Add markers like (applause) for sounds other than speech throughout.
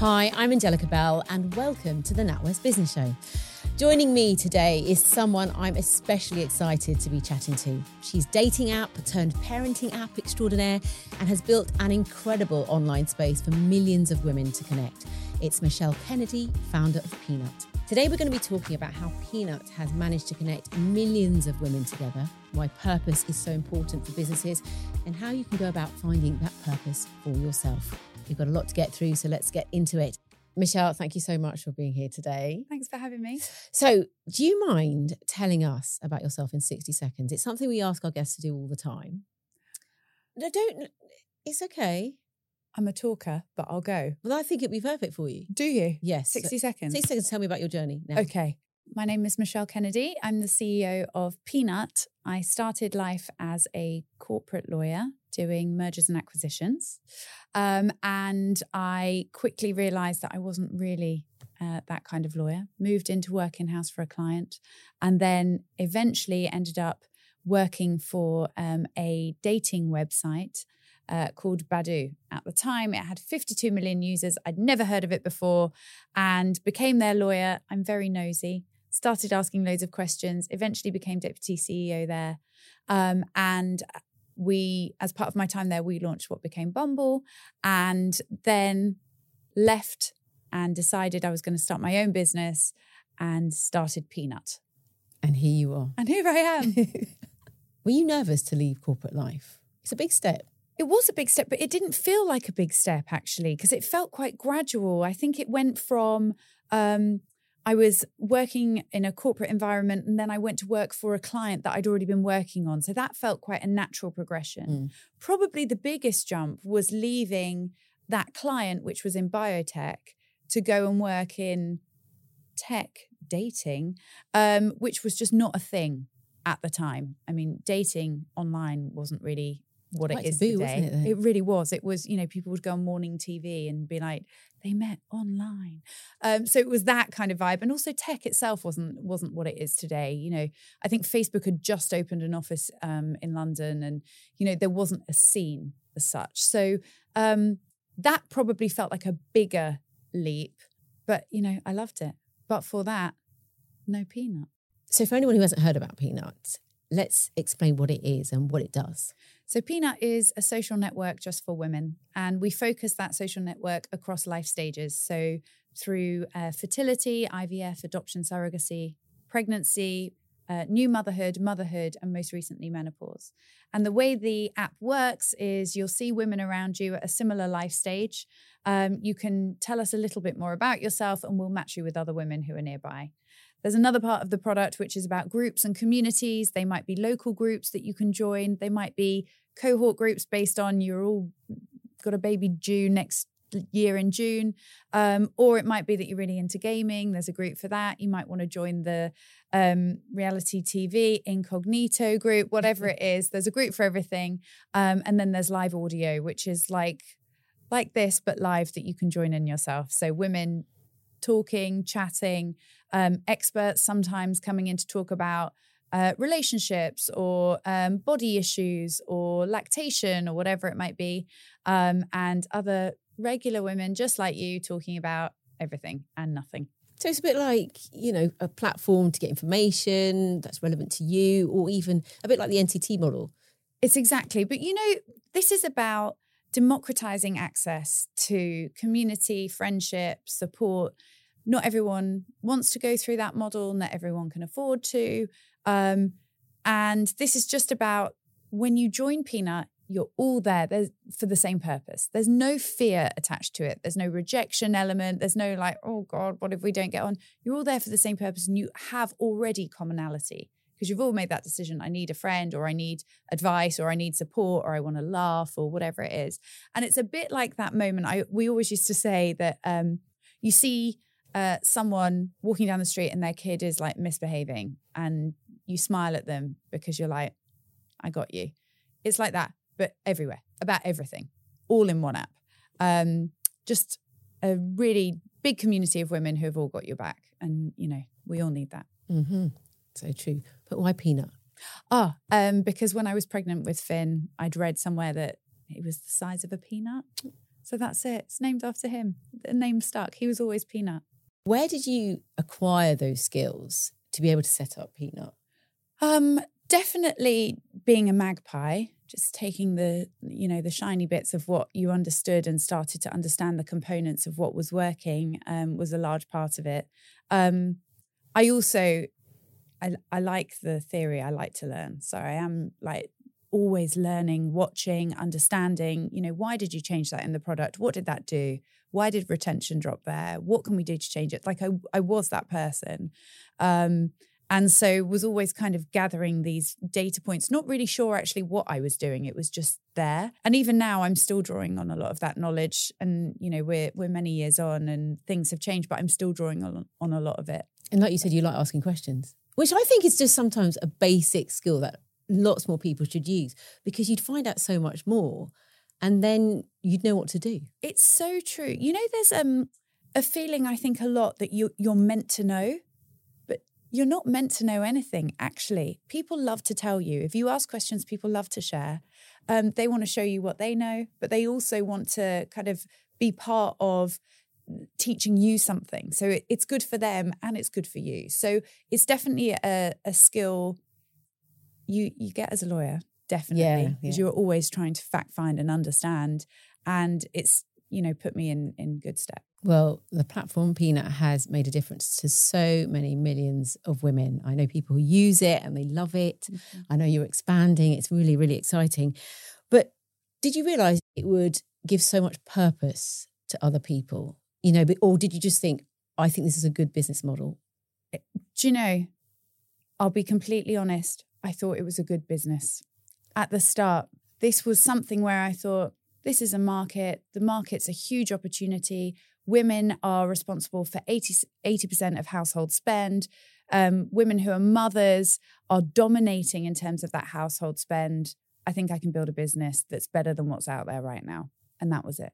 Hi, I'm Angelica Bell, and welcome to the NatWest Business Show. Joining me today is someone I'm especially excited to be chatting to. She's dating app turned parenting app extraordinaire and has built an incredible online space for millions of women to connect. It's Michelle Kennedy, founder of Peanut. Today, we're going to be talking about how Peanut has managed to connect millions of women together, why purpose is so important for businesses, and how you can go about finding that purpose for yourself. We've got a lot to get through, so let's get into it. Michelle, thank you so much for being here today. Thanks for having me. So, do you mind telling us about yourself in 60 seconds? It's something we ask our guests to do all the time. No, don't, it's okay. I'm a talker, but I'll go. Well, I think it'd be perfect for you. Do you? Yes. 60 seconds. 60 seconds, tell me about your journey now. Okay. My name is Michelle Kennedy. I'm the CEO of Peanut. I started life as a corporate lawyer doing mergers and acquisitions. Um, and I quickly realized that I wasn't really uh, that kind of lawyer. Moved into work in house for a client, and then eventually ended up working for um, a dating website. Uh, called Badoo. At the time, it had 52 million users. I'd never heard of it before and became their lawyer. I'm very nosy. Started asking loads of questions, eventually became deputy CEO there. Um, and we, as part of my time there, we launched what became Bumble and then left and decided I was going to start my own business and started Peanut. And here you are. And here I am. (laughs) Were you nervous to leave corporate life? It's a big step. It was a big step, but it didn't feel like a big step actually, because it felt quite gradual. I think it went from um, I was working in a corporate environment and then I went to work for a client that I'd already been working on. So that felt quite a natural progression. Mm. Probably the biggest jump was leaving that client, which was in biotech, to go and work in tech dating, um, which was just not a thing at the time. I mean, dating online wasn't really what Quite it is taboo, today. it, it really was. It was, you know, people would go on morning TV and be like, they met online. Um, so it was that kind of vibe. And also tech itself wasn't wasn't what it is today. You know, I think Facebook had just opened an office um, in London and, you know, there wasn't a scene as such. So um, that probably felt like a bigger leap. But, you know, I loved it. But for that, no peanut. So, for anyone who hasn't heard about Peanuts, let's explain what it is and what it does. So, Peanut is a social network just for women, and we focus that social network across life stages. So, through uh, fertility, IVF, adoption, surrogacy, pregnancy, uh, new motherhood, motherhood, and most recently menopause. And the way the app works is you'll see women around you at a similar life stage. Um, you can tell us a little bit more about yourself, and we'll match you with other women who are nearby. There's another part of the product which is about groups and communities. They might be local groups that you can join. They might be cohort groups based on you're all got a baby due next year in June. Um, or it might be that you're really into gaming. There's a group for that. You might want to join the um, reality TV incognito group, whatever it is. There's a group for everything. Um, and then there's live audio, which is like like this, but live that you can join in yourself. So women talking, chatting, um, experts sometimes coming in to talk about uh, relationships or um, body issues or lactation or whatever it might be, um, and other regular women just like you talking about everything and nothing. So, it's a bit like, you know, a platform to get information that's relevant to you, or even a bit like the NCT model. It's exactly, but you know, this is about democratizing access to community, friendship, support. Not everyone wants to go through that model, not everyone can afford to. Um, and this is just about when you join Peanut, you're all there there's, for the same purpose. There's no fear attached to it. There's no rejection element. There's no like, oh God, what if we don't get on? You're all there for the same purpose and you have already commonality because you've all made that decision. I need a friend or I need advice or I need support or I want to laugh or whatever it is. And it's a bit like that moment. I we always used to say that um, you see uh, someone walking down the street and their kid is like misbehaving and you smile at them because you're like, I got you. It's like that, but everywhere, about everything, all in one app. Um, just a really big community of women who have all got your back. And, you know, we all need that. Mm-hmm. So true. But why peanut? Ah, um, because when I was pregnant with Finn, I'd read somewhere that it was the size of a peanut. So that's it. It's named after him. The name stuck. He was always Peanut. Where did you acquire those skills to be able to set up Peanut? Um, definitely being a magpie, just taking the, you know, the shiny bits of what you understood and started to understand the components of what was working um, was a large part of it. Um, I also, I, I like the theory. I like to learn. So I am like always learning, watching, understanding, you know, why did you change that in the product? What did that do? Why did retention drop there? What can we do to change it? Like I, I was that person. Um, and so was always kind of gathering these data points, not really sure actually what I was doing. It was just there. And even now I'm still drawing on a lot of that knowledge. And, you know, we're we're many years on and things have changed, but I'm still drawing on, on a lot of it. And like you said, you like asking questions, which I think is just sometimes a basic skill that lots more people should use because you'd find out so much more and then you'd know what to do. It's so true. You know, there's um a feeling I think a lot that you you're meant to know, but you're not meant to know anything. Actually, people love to tell you. If you ask questions, people love to share. Um, they want to show you what they know, but they also want to kind of be part of teaching you something. So it, it's good for them and it's good for you. So it's definitely a, a skill you you get as a lawyer definitely because yeah. you're always trying to fact find and understand and it's you know put me in in good step Well, the platform Peanut has made a difference to so many millions of women. I know people who use it and they love it. Mm-hmm. I know you're expanding. It's really, really exciting. But did you realize it would give so much purpose to other people? You know, but, or did you just think, I think this is a good business model? do you know i'll be completely honest i thought it was a good business. At the start this was something where i thought this is a market. The market's a huge opportunity. Women are responsible for 80, 80% of household spend. Um, women who are mothers are dominating in terms of that household spend. I think i can build a business that's better than what's out there right now. And that was it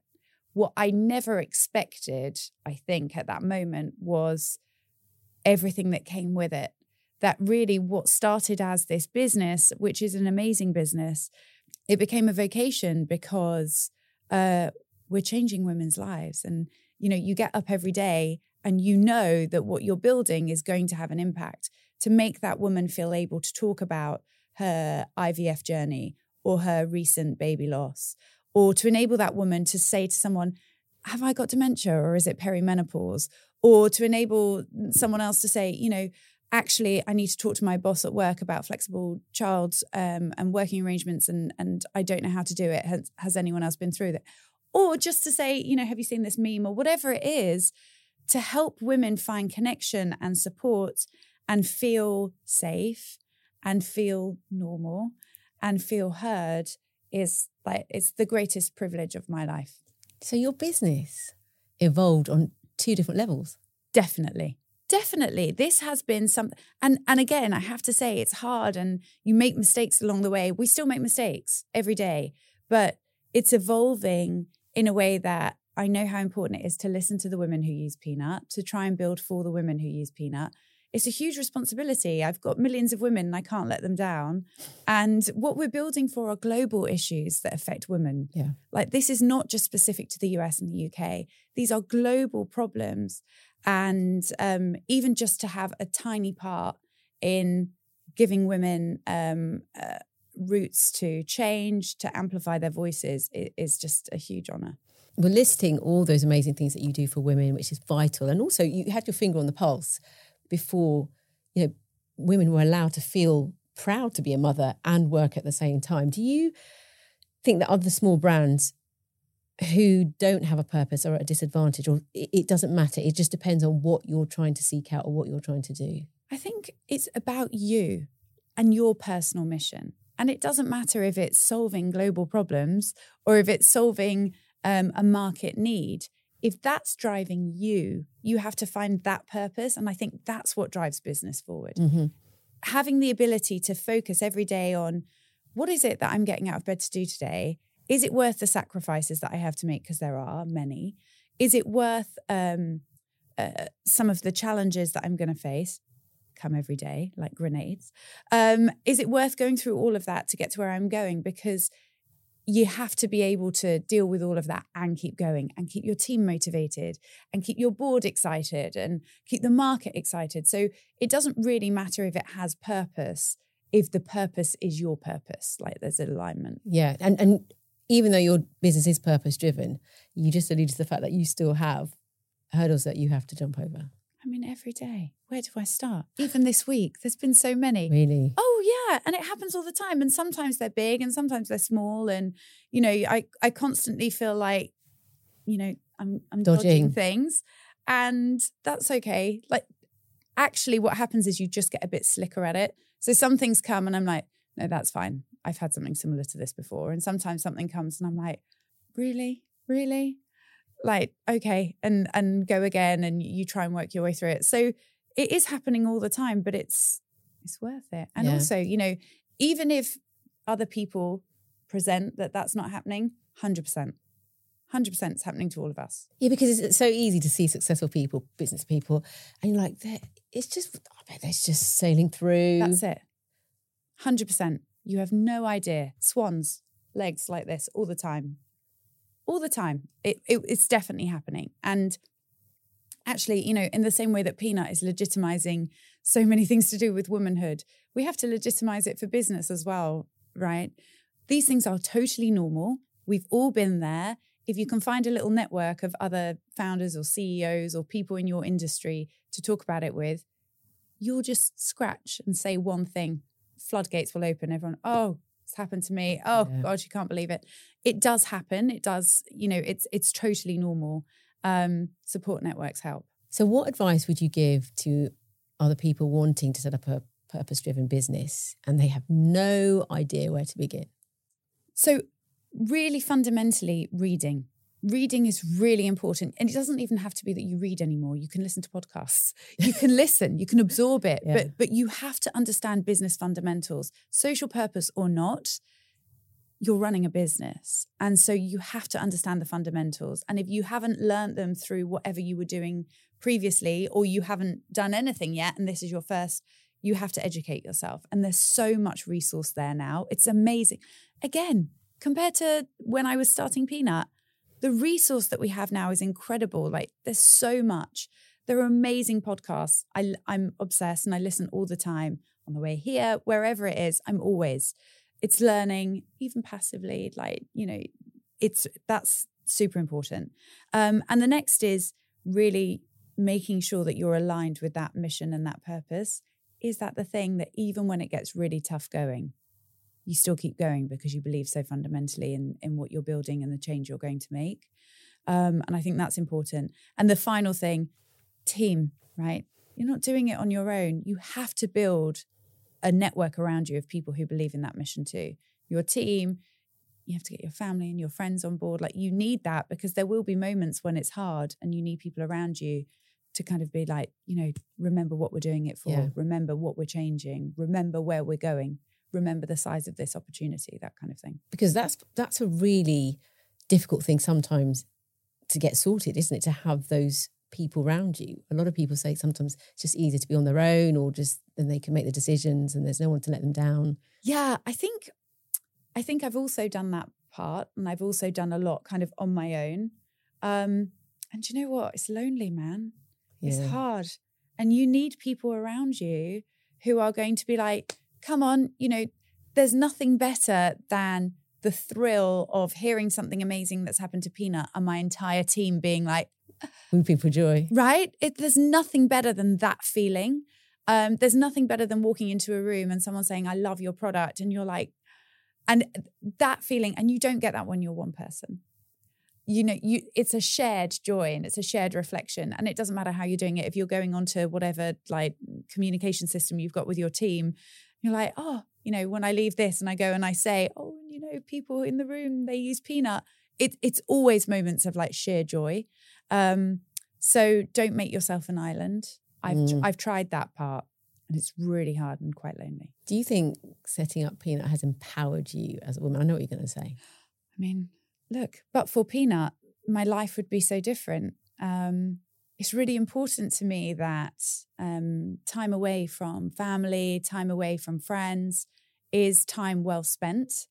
what i never expected i think at that moment was everything that came with it. That really what started as this business, which is an amazing business, it became a vocation because uh, we're changing women's lives. And, you know, you get up every day and you know that what you're building is going to have an impact to make that woman feel able to talk about her IVF journey or her recent baby loss, or to enable that woman to say to someone, Have I got dementia or is it perimenopause? or to enable someone else to say, you know, actually, I need to talk to my boss at work about flexible child um, and working arrangements, and and I don't know how to do it. Has, has anyone else been through that? Or just to say, you know, have you seen this meme or whatever it is, to help women find connection and support and feel safe and feel normal and feel heard is like it's the greatest privilege of my life. So your business evolved on two different levels. Definitely. Definitely. This has been something and and again, I have to say it's hard and you make mistakes along the way. We still make mistakes every day, but it's evolving in a way that I know how important it is to listen to the women who use peanut, to try and build for the women who use peanut. It's a huge responsibility. I've got millions of women and I can't let them down. And what we're building for are global issues that affect women. Yeah. Like this is not just specific to the US and the UK. These are global problems. And um, even just to have a tiny part in giving women um, uh, routes to change, to amplify their voices, is just a huge honor. We're listing all those amazing things that you do for women, which is vital. And also, you had your finger on the pulse before, you know, women were allowed to feel proud to be a mother and work at the same time. Do you think that other small brands who don't have a purpose are at a disadvantage, or it, doesn't matter? It just depends on what you're trying to seek out or what you're trying to do. I think it's about you and your personal mission. And it doesn't matter if it's solving global problems or if it's solving um, a market need. If that's driving you, you have to find that purpose. And I think that's what drives business forward. Mhm. Having the ability to focus every day on what is it that I'm getting out of bed to do today? Is it worth the sacrifices that I have to make? Because there are many. Is it worth um, uh, some of the challenges that I'm going to face? come every day like grenades um, is it worth going through all of that to get to where i'm going because you have to be able to deal with all of that and keep going and keep your team motivated and keep your board excited and keep the market excited. So it doesn't really matter if it has purpose if the purpose is your purpose, like there's alignment. Yeah. And and even though your business is purpose driven, you just alluded to the fact that you still have hurdles that you have to jump over. I mean, every day. Where do I start? Even this week, there's been so many. Really? Oh yeah, and it happens all the time. And sometimes they're big, and sometimes they're small. And you know, I I constantly feel like, you know, I'm I'm dodging, dodging things, and that's okay. Like, actually, what happens is you just get a bit slicker at it. So some things come, and I'm like, no, that's fine. I've had something similar to this before. And sometimes something comes, and I'm like, really, really, like okay and and go again and you try and work your way through it. So it is happening all the time but it's it's worth it. And yeah. also you know even if other people present that that's not happening 100% 100% it's happening to all of us. Yeah because it's so easy to see successful people business people and you're like it's just I bet it's just sailing through. That's it. 100% you have no idea. Swans legs like this all the time all the time. It, it, it's definitely happening. And actually, you know, in the same way that Peanut is legitimizing so many (laughs) things to do with womanhood, we have to legitimize it for business as well, right? These things are totally normal. We've all been there. If you can find a little network of other founders or CEOs or people in your industry to talk about it with, you'll just scratch and say one thing. Floodgates will open. Everyone, oh, it's happened to me. Oh yeah. God, you can't believe it. It does happen. It does, you know, it's it's totally normal. Um, support networks help. So what advice would you give to other people wanting to set up a purpose driven business and they have no idea where to begin? So really fundamentally reading reading is really important. And it doesn't even have to be that you read anymore. You can listen to podcasts. You can (laughs) listen, you can absorb it, yeah. but but you have to understand business fundamentals, social purpose or not. You're running a business. And so you have to understand the fundamentals. And if you haven't learned them through whatever you were doing previously, or you haven't done anything yet, and this is your first, you have to educate yourself. And there's so much resource there now. It's amazing. Again, compared to when I was starting Peanut, the resource that we have now is incredible. Like there's so much. There are amazing podcasts. I, I'm obsessed and I listen all the time on the way here, wherever it is. I'm always. It's learning, even passively. Like you know, it's that's super important. Um, and the next is really making sure that you're aligned with that mission and that purpose. Is that the thing that even when it gets really tough going, you still keep going because you believe so fundamentally in in what you're building and the change you're going to make. Um, and I think that's important. And the final thing, team, right? You're not doing it on your own. You have to build a network around you of people who believe in that mission too. Your team, you have to get your family and your friends on board. Like you need that because there will be moments when it's hard and you need people around you to kind of be like, you know, remember what we're doing it for, yeah. remember what we're changing, remember where we're going remember the size of this opportunity, that kind of thing. Because that's that's a really difficult thing sometimes to get sorted, isn't it? To have those people around you. A lot of people say sometimes it's just easier to be on their own or just then they can make the decisions and there's no one to let them down. Yeah, I think I think I've also done that part and I've also done a lot kind of on my own. Um and you know what? It's lonely, man. Yeah. It's hard. And you need people around you who are going to be like, come on, you know, there's nothing better than the thrill of hearing something amazing that's happened to Peanut and my entire team being like, whooping for joy. Right? It, there's nothing better than that feeling. Um, there's nothing better than walking into a room and someone saying, I love your product. And you're like, and that feeling, and you don't get that when you're one person you know you it's a shared joy and it's a shared reflection and it doesn't matter how you're doing it if you're going on to whatever like communication system you've got with your team you're like oh you know when i leave this and i go and i say oh you know people in the room they use peanut. It, it's always moments of like sheer joy. Um so don't make yourself an island. I've mm. i've tried that part and it's really hard and quite lonely. Do you think setting up peanut has empowered you as a woman? I know what you're going to say. I mean look, but for Peanut, my life would be so different. Um, it's really important to me that um, time away from family, time away from friends is time well spent.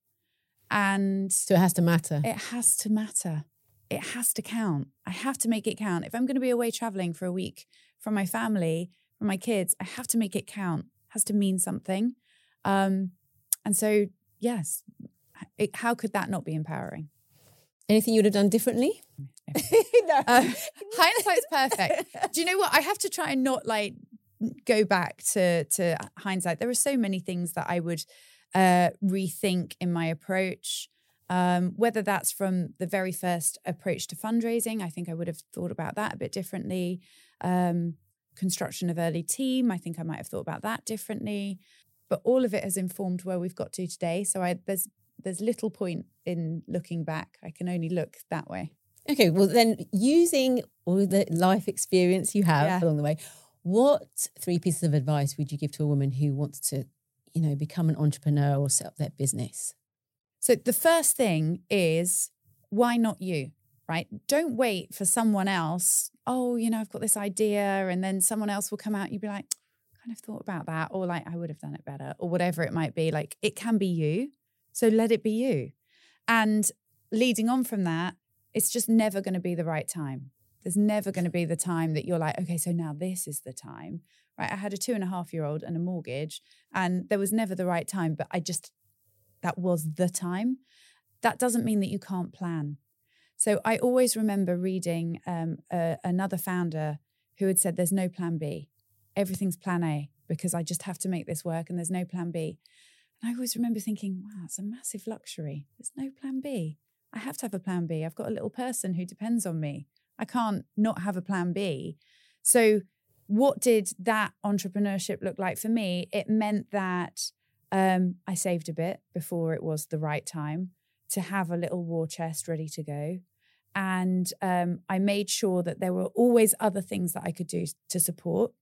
And so it has to matter. It has to matter. It has to count. I have to make it count. If I'm going to be away traveling for a week from my family, from my kids, I have to make it count. It has to mean something. Um, and so, yes, it, how could that not be empowering? Anything you'd have done differently? (laughs) no. Uh, hindsight's perfect. Do you know what? I have to try and not like go back to to hindsight. There are so many things that I would uh, rethink in my approach. Um, whether that's from the very first approach to fundraising, I think I would have thought about that a bit differently. Um, construction of early team, I think I might have thought about that differently. But all of it has informed where we've got to today. So I, there's there's little point in looking back. I can only look that way. Okay, well then using all the life experience you have yeah. along the way, what three pieces of advice would you give to a woman who wants to, you know, become an entrepreneur or set up their business? So the first thing is why not you? Right? Don't wait for someone else. Oh, you know, I've got this idea, and then someone else will come out. You'd be like, kind of thought about that, or like, I would have done it better, or whatever it might be. Like, it can be you. So let it be you. And leading on from that, it's just never going to be the right time. There's never going to be the time that you're like, okay, so now this is the time. Right. I had a two and a half year old and a mortgage, and there was never the right time, but I just, that was the time. That doesn't mean that you can't plan. So I always remember reading um, another founder who had said, There's no plan B. Everything's plan A because I just have to make this work and there's no plan B. And I always remember thinking, wow, it's a massive luxury. There's no plan B. I have to have a plan B. I've got a little person who depends on me. I can't not have a plan B. So, what did that entrepreneurship look like for me? It meant that um, I saved a bit before it was the right time to have a little war chest ready to go. And um, I made sure that there were always other things that I could do to support.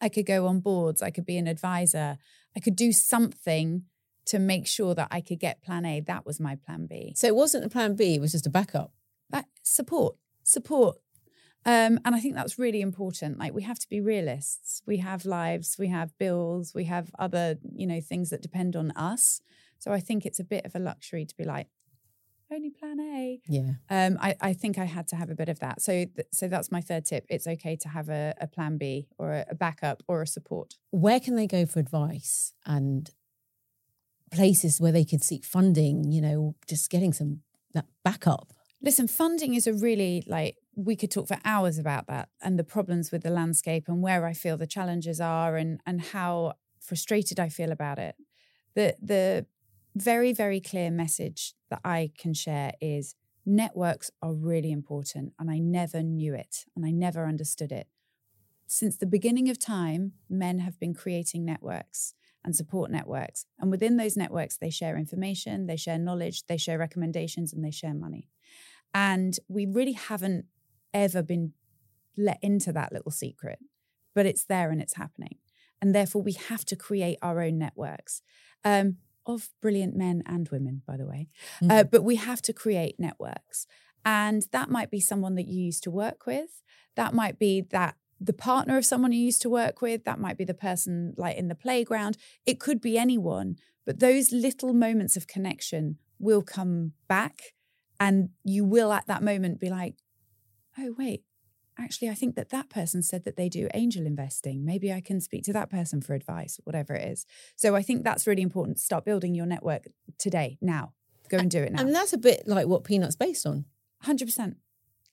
I could go on boards, I could be an advisor, I could do something to make sure that I could get plan A. That was my plan B. So it wasn't a plan B, it was just a backup. But support, support. Um, and I think that's really important. Like we have to be realists. We have lives, we have bills, we have other, you know, things that depend on us. So I think it's a bit of a luxury to be like, only plan A. Yeah. Um, I, I think I had to have a bit of that. So th- so that's my third tip. It's okay to have a, a plan B or a, a backup or a support. Where can they go for advice and places where they could seek funding, you know, just getting some that backup? Listen, funding is a really like we could talk for hours about that and the problems with the landscape and where I feel the challenges are and and how frustrated I feel about it. The the very, very clear message that I can share is networks are really important. And I never knew it and I never understood it. Since the beginning of time, men have been creating networks and support networks. And within those networks, they share information, they share knowledge, they share recommendations, and they share money. And we really haven't ever been let into that little secret, but it's there and it's happening. And therefore, we have to create our own networks. Um, of brilliant men and women, by the way. Uh, mm-hmm. Uh, but we have to create networks. And that might be someone that you used to work with. That might be that the partner of someone you used to work with. That might be the person like in the playground. It could be anyone. But those little moments of connection will come back. And you will at that moment be like, oh, wait, actually, I think that that person said that they do angel investing. Maybe I can speak to that person for advice, whatever it is. So I think that's really important. Start building your network today, now. Go and do it now. And that's a bit like what Peanut's based on. 100%.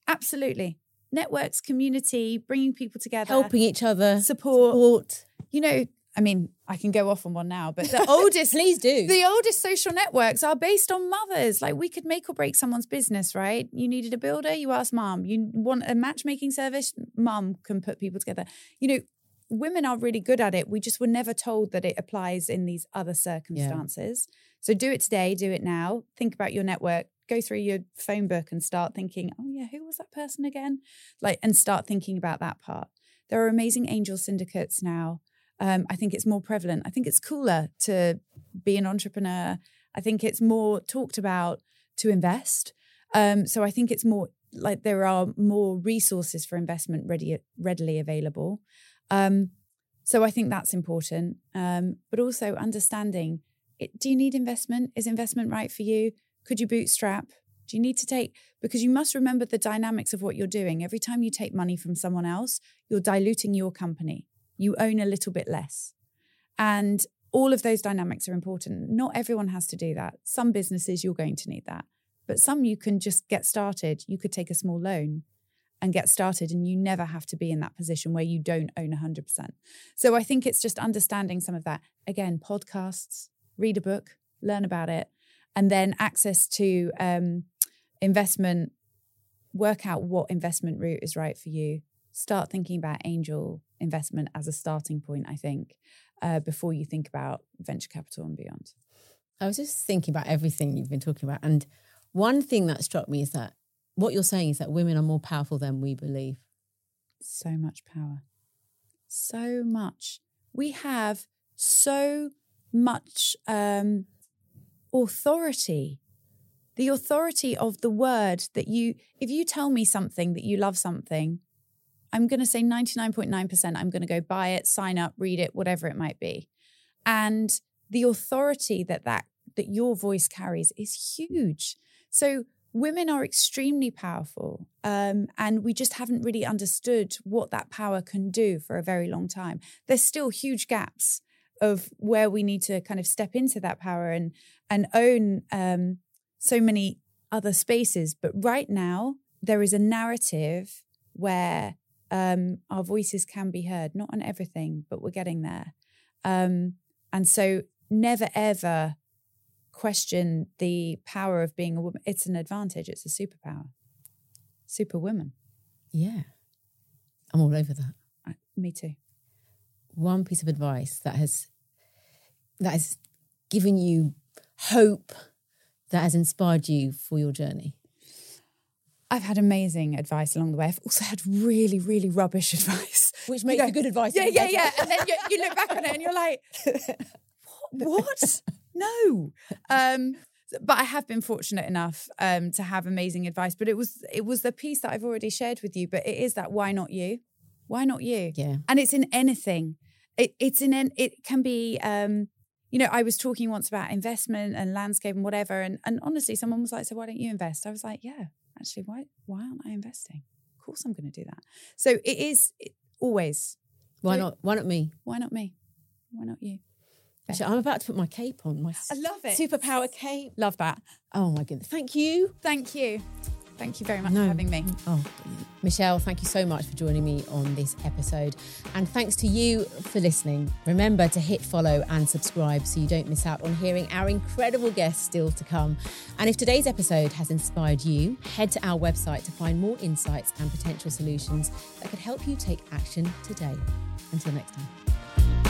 Absolutely. Networks, community, bringing people together, helping each other, support. support. You know, I mean, I can go off on one now, but the oldest, please do. (laughs) The oldest social networks are based on mothers. Like we could make or break someone's business, right? You needed a builder, you ask mom. You want a matchmaking service, mom can put people together. You know, women are really good at it. We just were never told that it applies in these other circumstances. Yeah. So do it today, do it now. Think about your network. Go through your phone book and start thinking, oh yeah, who was that person again? Like, and start thinking about that part. There are amazing angel syndicates now um, I think it's more prevalent. I think it's cooler to be an entrepreneur. I think it's more talked about to invest. Um, so I think it's more like there are more resources for investment ready, readily available. Um, so I think that's important. Um, but also understanding it, do you need investment? Is investment right for you? Could you bootstrap? Do you need to take, because you must remember the dynamics of what you're doing. Every time you take money from someone else, you're diluting your company. You own a little bit less. And all of those dynamics are important. Not everyone has to do that. Some businesses, you're going to need that. But some you can just get started. You could take a small loan and get started, and you never have to be in that position where you don't own 100%. So I think it's just understanding some of that. Again, podcasts, read a book, learn about it, and then access to um, investment, work out what investment route is right for you. Start thinking about angel investment as a starting point, I think, uh, before you think about venture capital and beyond. I was just thinking about everything you've been talking about. And one thing that struck me is that what you're saying is that women are more powerful than we believe. So much power. So much. We have so much um, authority. The authority of the word that you, if you tell me something that you love something, I'm going to say 99.9%, I'm going to go buy it, sign up, read it, whatever it might be. And the authority that that that your voice carries is huge. So women are extremely powerful, um, and we just haven't really understood what that power can do for a very long time. There's still huge gaps of where we need to kind of step into that power and and own um, so many other spaces. But right now, there is a narrative where um, our voices can be heard, not on everything, but we're getting there. Um, and so, never ever question the power of being a woman. It's an advantage. It's a superpower. Superwoman. Yeah, I'm all over that. I, me too. One piece of advice that has that has given you hope, that has inspired you for your journey. I've had amazing advice along the way. I've also had really, really rubbish (laughs) advice. Which makes you, go, good advice. Yeah, yeah, yeah. And then you, you, look back on it and you're like, what? what? No. Um, but I have been fortunate enough um, to have amazing advice. But it was it was the piece that I've already shared with you. But it is that why not you? Why not you? Yeah. And it's in anything. It, it's in it can be um, you know, I was talking once about investment and landscape and whatever, and and honestly, someone was like, "So why don't you invest?" I was like, "Yeah, actually, why why aren't I investing? Of course, I'm going to do that." So it is it, always. Why not? Why not me? Why not me? Why not you? Actually, I'm about to put my cape on. My I love it. Superpower cape. Love that. Oh my goodness! Thank you. Thank you. Thank you very much no. for having me. Oh, Michelle, thank you so much for joining me on this episode. And thanks to you for listening. Remember to hit follow and subscribe so you don't miss out on hearing our incredible guests still to come. And if today's episode has inspired you, head to our website to find more insights and potential solutions that could help you take action today. Until next time.